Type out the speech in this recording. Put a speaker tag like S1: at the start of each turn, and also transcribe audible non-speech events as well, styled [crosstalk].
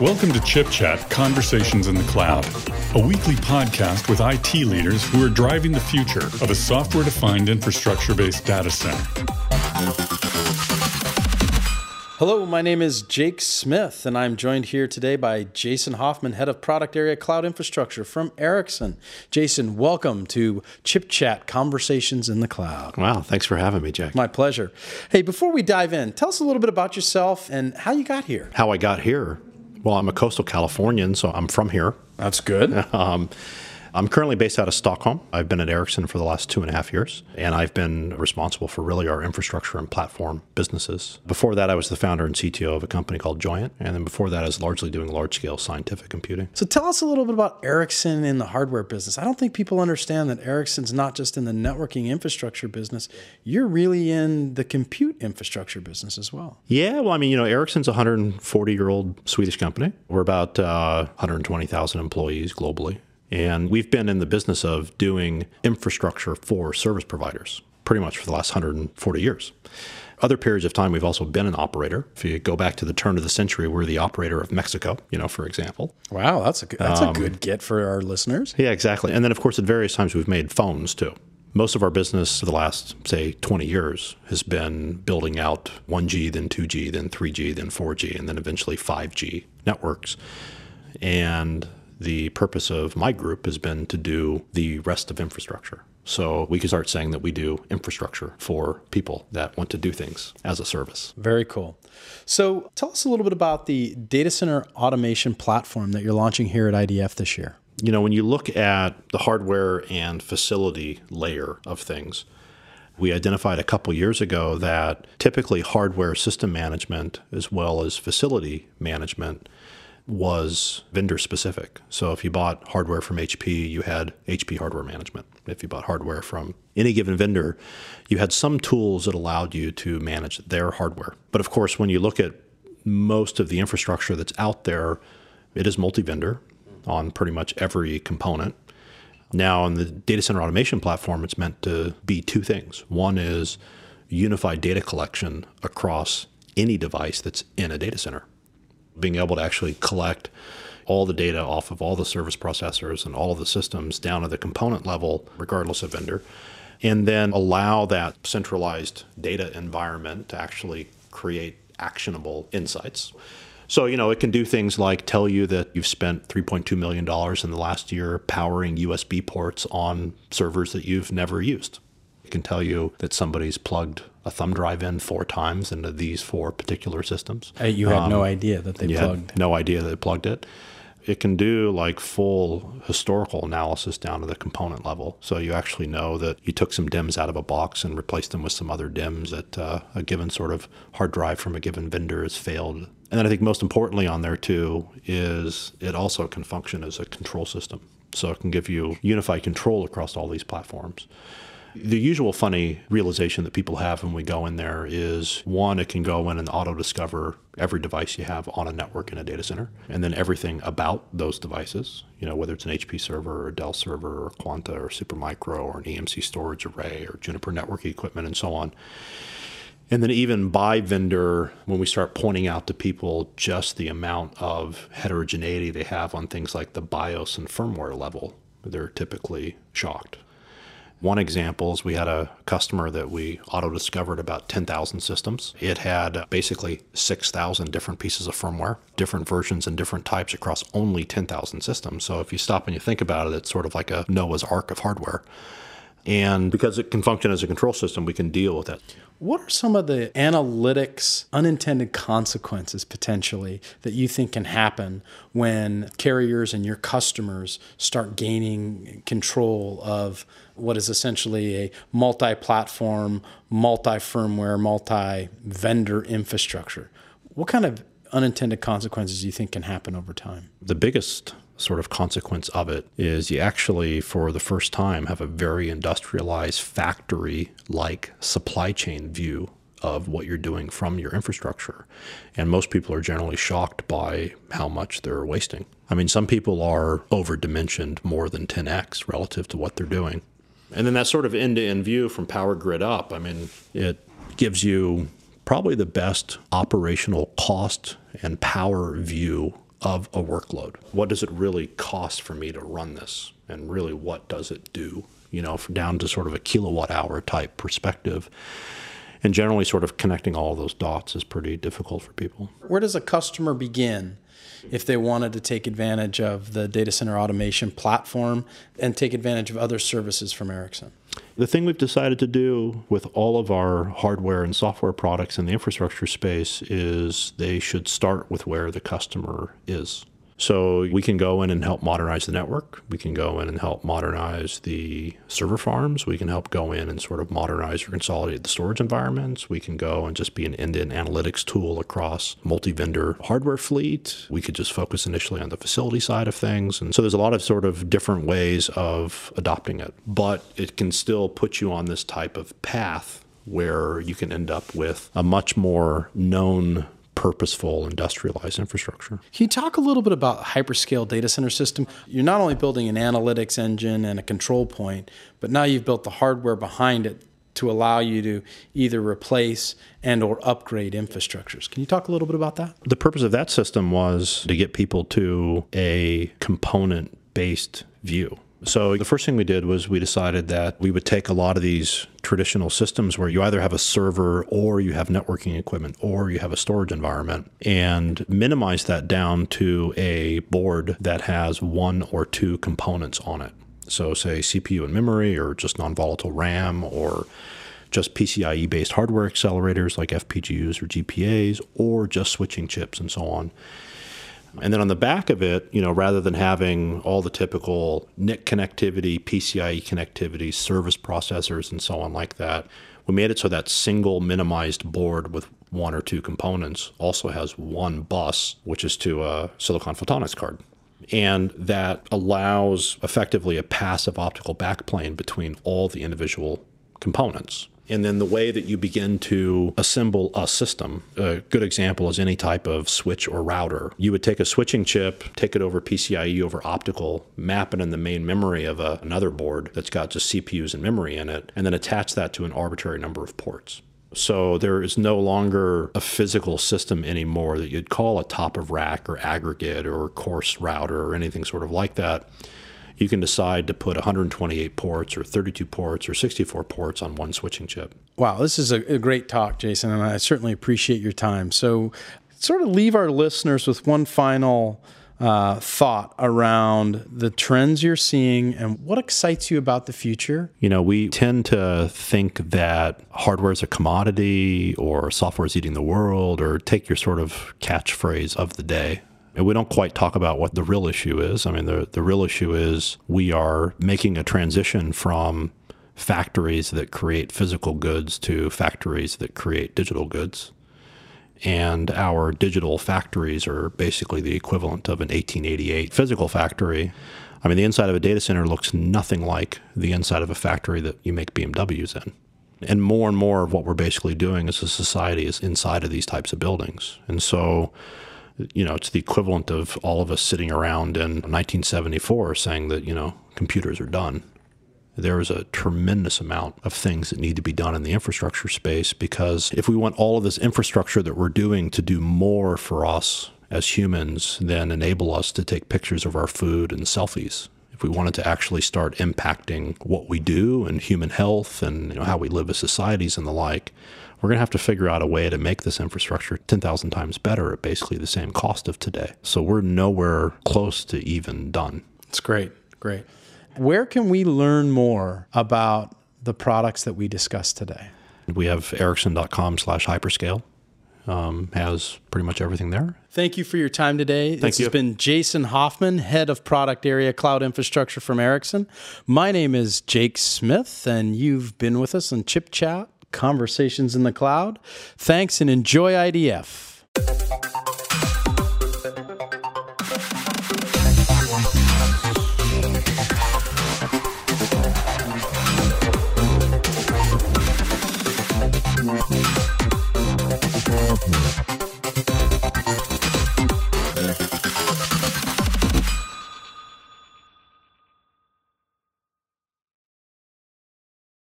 S1: Welcome to Chip Chat Conversations in the Cloud, a weekly podcast with IT leaders who are driving the future of a software defined infrastructure based data center.
S2: Hello, my name is Jake Smith, and I'm joined here today by Jason Hoffman, Head of Product Area Cloud Infrastructure from Ericsson. Jason, welcome to Chip Chat Conversations in the Cloud.
S3: Wow, thanks for having me, Jake.
S2: My pleasure. Hey, before we dive in, tell us a little bit about yourself and how you got here.
S3: How I got here? Well, I'm a coastal Californian, so I'm from here.
S2: That's good. [laughs]
S3: Um, I'm currently based out of Stockholm. I've been at Ericsson for the last two and a half years, and I've been responsible for really our infrastructure and platform businesses. Before that, I was the founder and CTO of a company called Joyent, and then before that, I was largely doing large scale scientific computing.
S2: So tell us a little bit about Ericsson in the hardware business. I don't think people understand that Ericsson's not just in the networking infrastructure business, you're really in the compute infrastructure business as well.
S3: Yeah, well, I mean, you know, Ericsson's a 140 year old Swedish company. We're about uh, 120,000 employees globally. And we've been in the business of doing infrastructure for service providers pretty much for the last 140 years. Other periods of time, we've also been an operator. If you go back to the turn of the century, we're the operator of Mexico, you know, for example.
S2: Wow, that's a good, that's um, a good get for our listeners.
S3: Yeah, exactly. And then, of course, at various times, we've made phones too. Most of our business for the last, say, 20 years has been building out 1G, then 2G, then 3G, then 4G, and then eventually 5G networks. And the purpose of my group has been to do the rest of infrastructure. So we can start saying that we do infrastructure for people that want to do things as a service.
S2: Very cool. So tell us a little bit about the data center automation platform that you're launching here at IDF this year.
S3: You know, when you look at the hardware and facility layer of things, we identified a couple years ago that typically hardware system management as well as facility management was vendor specific. So if you bought hardware from HP, you had HP hardware management. If you bought hardware from any given vendor, you had some tools that allowed you to manage their hardware. But of course, when you look at most of the infrastructure that's out there, it is multi vendor on pretty much every component. Now, on the data center automation platform, it's meant to be two things. One is unified data collection across any device that's in a data center being able to actually collect all the data off of all the service processors and all of the systems down to the component level, regardless of vendor, and then allow that centralized data environment to actually create actionable insights. So, you know, it can do things like tell you that you've spent $3.2 million in the last year powering USB ports on servers that you've never used. It can tell you that somebody's plugged a thumb drive in four times into these four particular systems.
S2: Uh, you had um, no idea that they plugged.
S3: no idea that they plugged it. It can do like full historical analysis down to the component level. So you actually know that you took some DIMMs out of a box and replaced them with some other DIMMs that uh, a given sort of hard drive from a given vendor has failed. And then I think most importantly on there too is it also can function as a control system. So it can give you unified control across all these platforms. The usual funny realization that people have when we go in there is one, it can go in and auto discover every device you have on a network in a data center, and then everything about those devices, you know, whether it's an HP server or a Dell server or Quanta or Supermicro or an EMC storage array or Juniper network equipment and so on. And then, even by vendor, when we start pointing out to people just the amount of heterogeneity they have on things like the BIOS and firmware level, they're typically shocked. One example is we had a customer that we auto discovered about 10,000 systems. It had basically 6,000 different pieces of firmware, different versions and different types across only 10,000 systems. So if you stop and you think about it, it's sort of like a Noah's Ark of hardware. And because it can function as a control system, we can deal with it.
S2: What are some of the analytics unintended consequences potentially that you think can happen when carriers and your customers start gaining control of what is essentially a multi platform, multi firmware, multi vendor infrastructure? What kind of unintended consequences do you think can happen over time?
S3: The biggest sort of consequence of it is you actually, for the first time, have a very industrialized factory like supply chain view of what you're doing from your infrastructure. And most people are generally shocked by how much they're wasting. I mean, some people are overdimensioned more than 10x relative to what they're doing. And then that sort of end to end view from power grid up, I mean, it gives you probably the best operational cost and power view of a workload. What does it really cost for me to run this? And really, what does it do? You know, down to sort of a kilowatt hour type perspective. And generally, sort of connecting all those dots is pretty difficult for people.
S2: Where does a customer begin if they wanted to take advantage of the data center automation platform and take advantage of other services from Ericsson?
S3: The thing we've decided to do with all of our hardware and software products in the infrastructure space is they should start with where the customer is. So we can go in and help modernize the network. We can go in and help modernize the server farms. We can help go in and sort of modernize or consolidate the storage environments. We can go and just be an end-to-end analytics tool across multi-vendor hardware fleet. We could just focus initially on the facility side of things. And so there's a lot of sort of different ways of adopting it, but it can still put you on this type of path where you can end up with a much more known purposeful industrialized infrastructure.
S2: Can you talk a little bit about hyperscale data center system? You're not only building an analytics engine and a control point, but now you've built the hardware behind it to allow you to either replace and or upgrade infrastructures. Can you talk a little bit about that?
S3: The purpose of that system was to get people to a component based view. So the first thing we did was we decided that we would take a lot of these traditional systems where you either have a server or you have networking equipment or you have a storage environment and minimize that down to a board that has one or two components on it. So say CPU and memory or just non-volatile RAM or just PCIe based hardware accelerators like FPGAs or GPUs or just switching chips and so on. And then on the back of it, you know, rather than having all the typical NIC connectivity, PCIe connectivity, service processors, and so on like that, we made it so that single minimized board with one or two components also has one bus, which is to a silicon photonics card. And that allows effectively a passive optical backplane between all the individual components. And then the way that you begin to assemble a system, a good example is any type of switch or router. You would take a switching chip, take it over PCIe over optical, map it in the main memory of a, another board that's got just CPUs and memory in it, and then attach that to an arbitrary number of ports. So there is no longer a physical system anymore that you'd call a top of rack or aggregate or core router or anything sort of like that you can decide to put 128 ports or 32 ports or 64 ports on one switching chip.
S2: Wow, this is a, a great talk, Jason, and I certainly appreciate your time. So, sort of leave our listeners with one final uh, thought around the trends you're seeing and what excites you about the future?
S3: You know, we tend to think that hardware is a commodity or software is eating the world, or take your sort of catchphrase of the day. And we don't quite talk about what the real issue is. I mean, the, the real issue is we are making a transition from factories that create physical goods to factories that create digital goods. And our digital factories are basically the equivalent of an 1888 physical factory. I mean, the inside of a data center looks nothing like the inside of a factory that you make BMWs in. And more and more of what we're basically doing as a society is inside of these types of buildings. And so you know, it's the equivalent of all of us sitting around in 1974 saying that, you know, computers are done. There is a tremendous amount of things that need to be done in the infrastructure space because if we want all of this infrastructure that we're doing to do more for us as humans than enable us to take pictures of our food and selfies, if we wanted to actually start impacting what we do and human health and you know, how we live as societies and the like, we're going to have to figure out a way to make this infrastructure 10,000 times better at basically the same cost of today. So we're nowhere close to even done.
S2: It's great. Great. Where can we learn more about the products that we discussed today?
S3: We have ericsson.com slash hyperscale. Um, has pretty much everything there.
S2: Thank you for your time today.
S3: Thank
S2: this
S3: you.
S2: has been Jason Hoffman, head of product area cloud infrastructure from Ericsson. My name is Jake Smith, and you've been with us on Chip Chat Conversations in the Cloud. Thanks and enjoy IDF.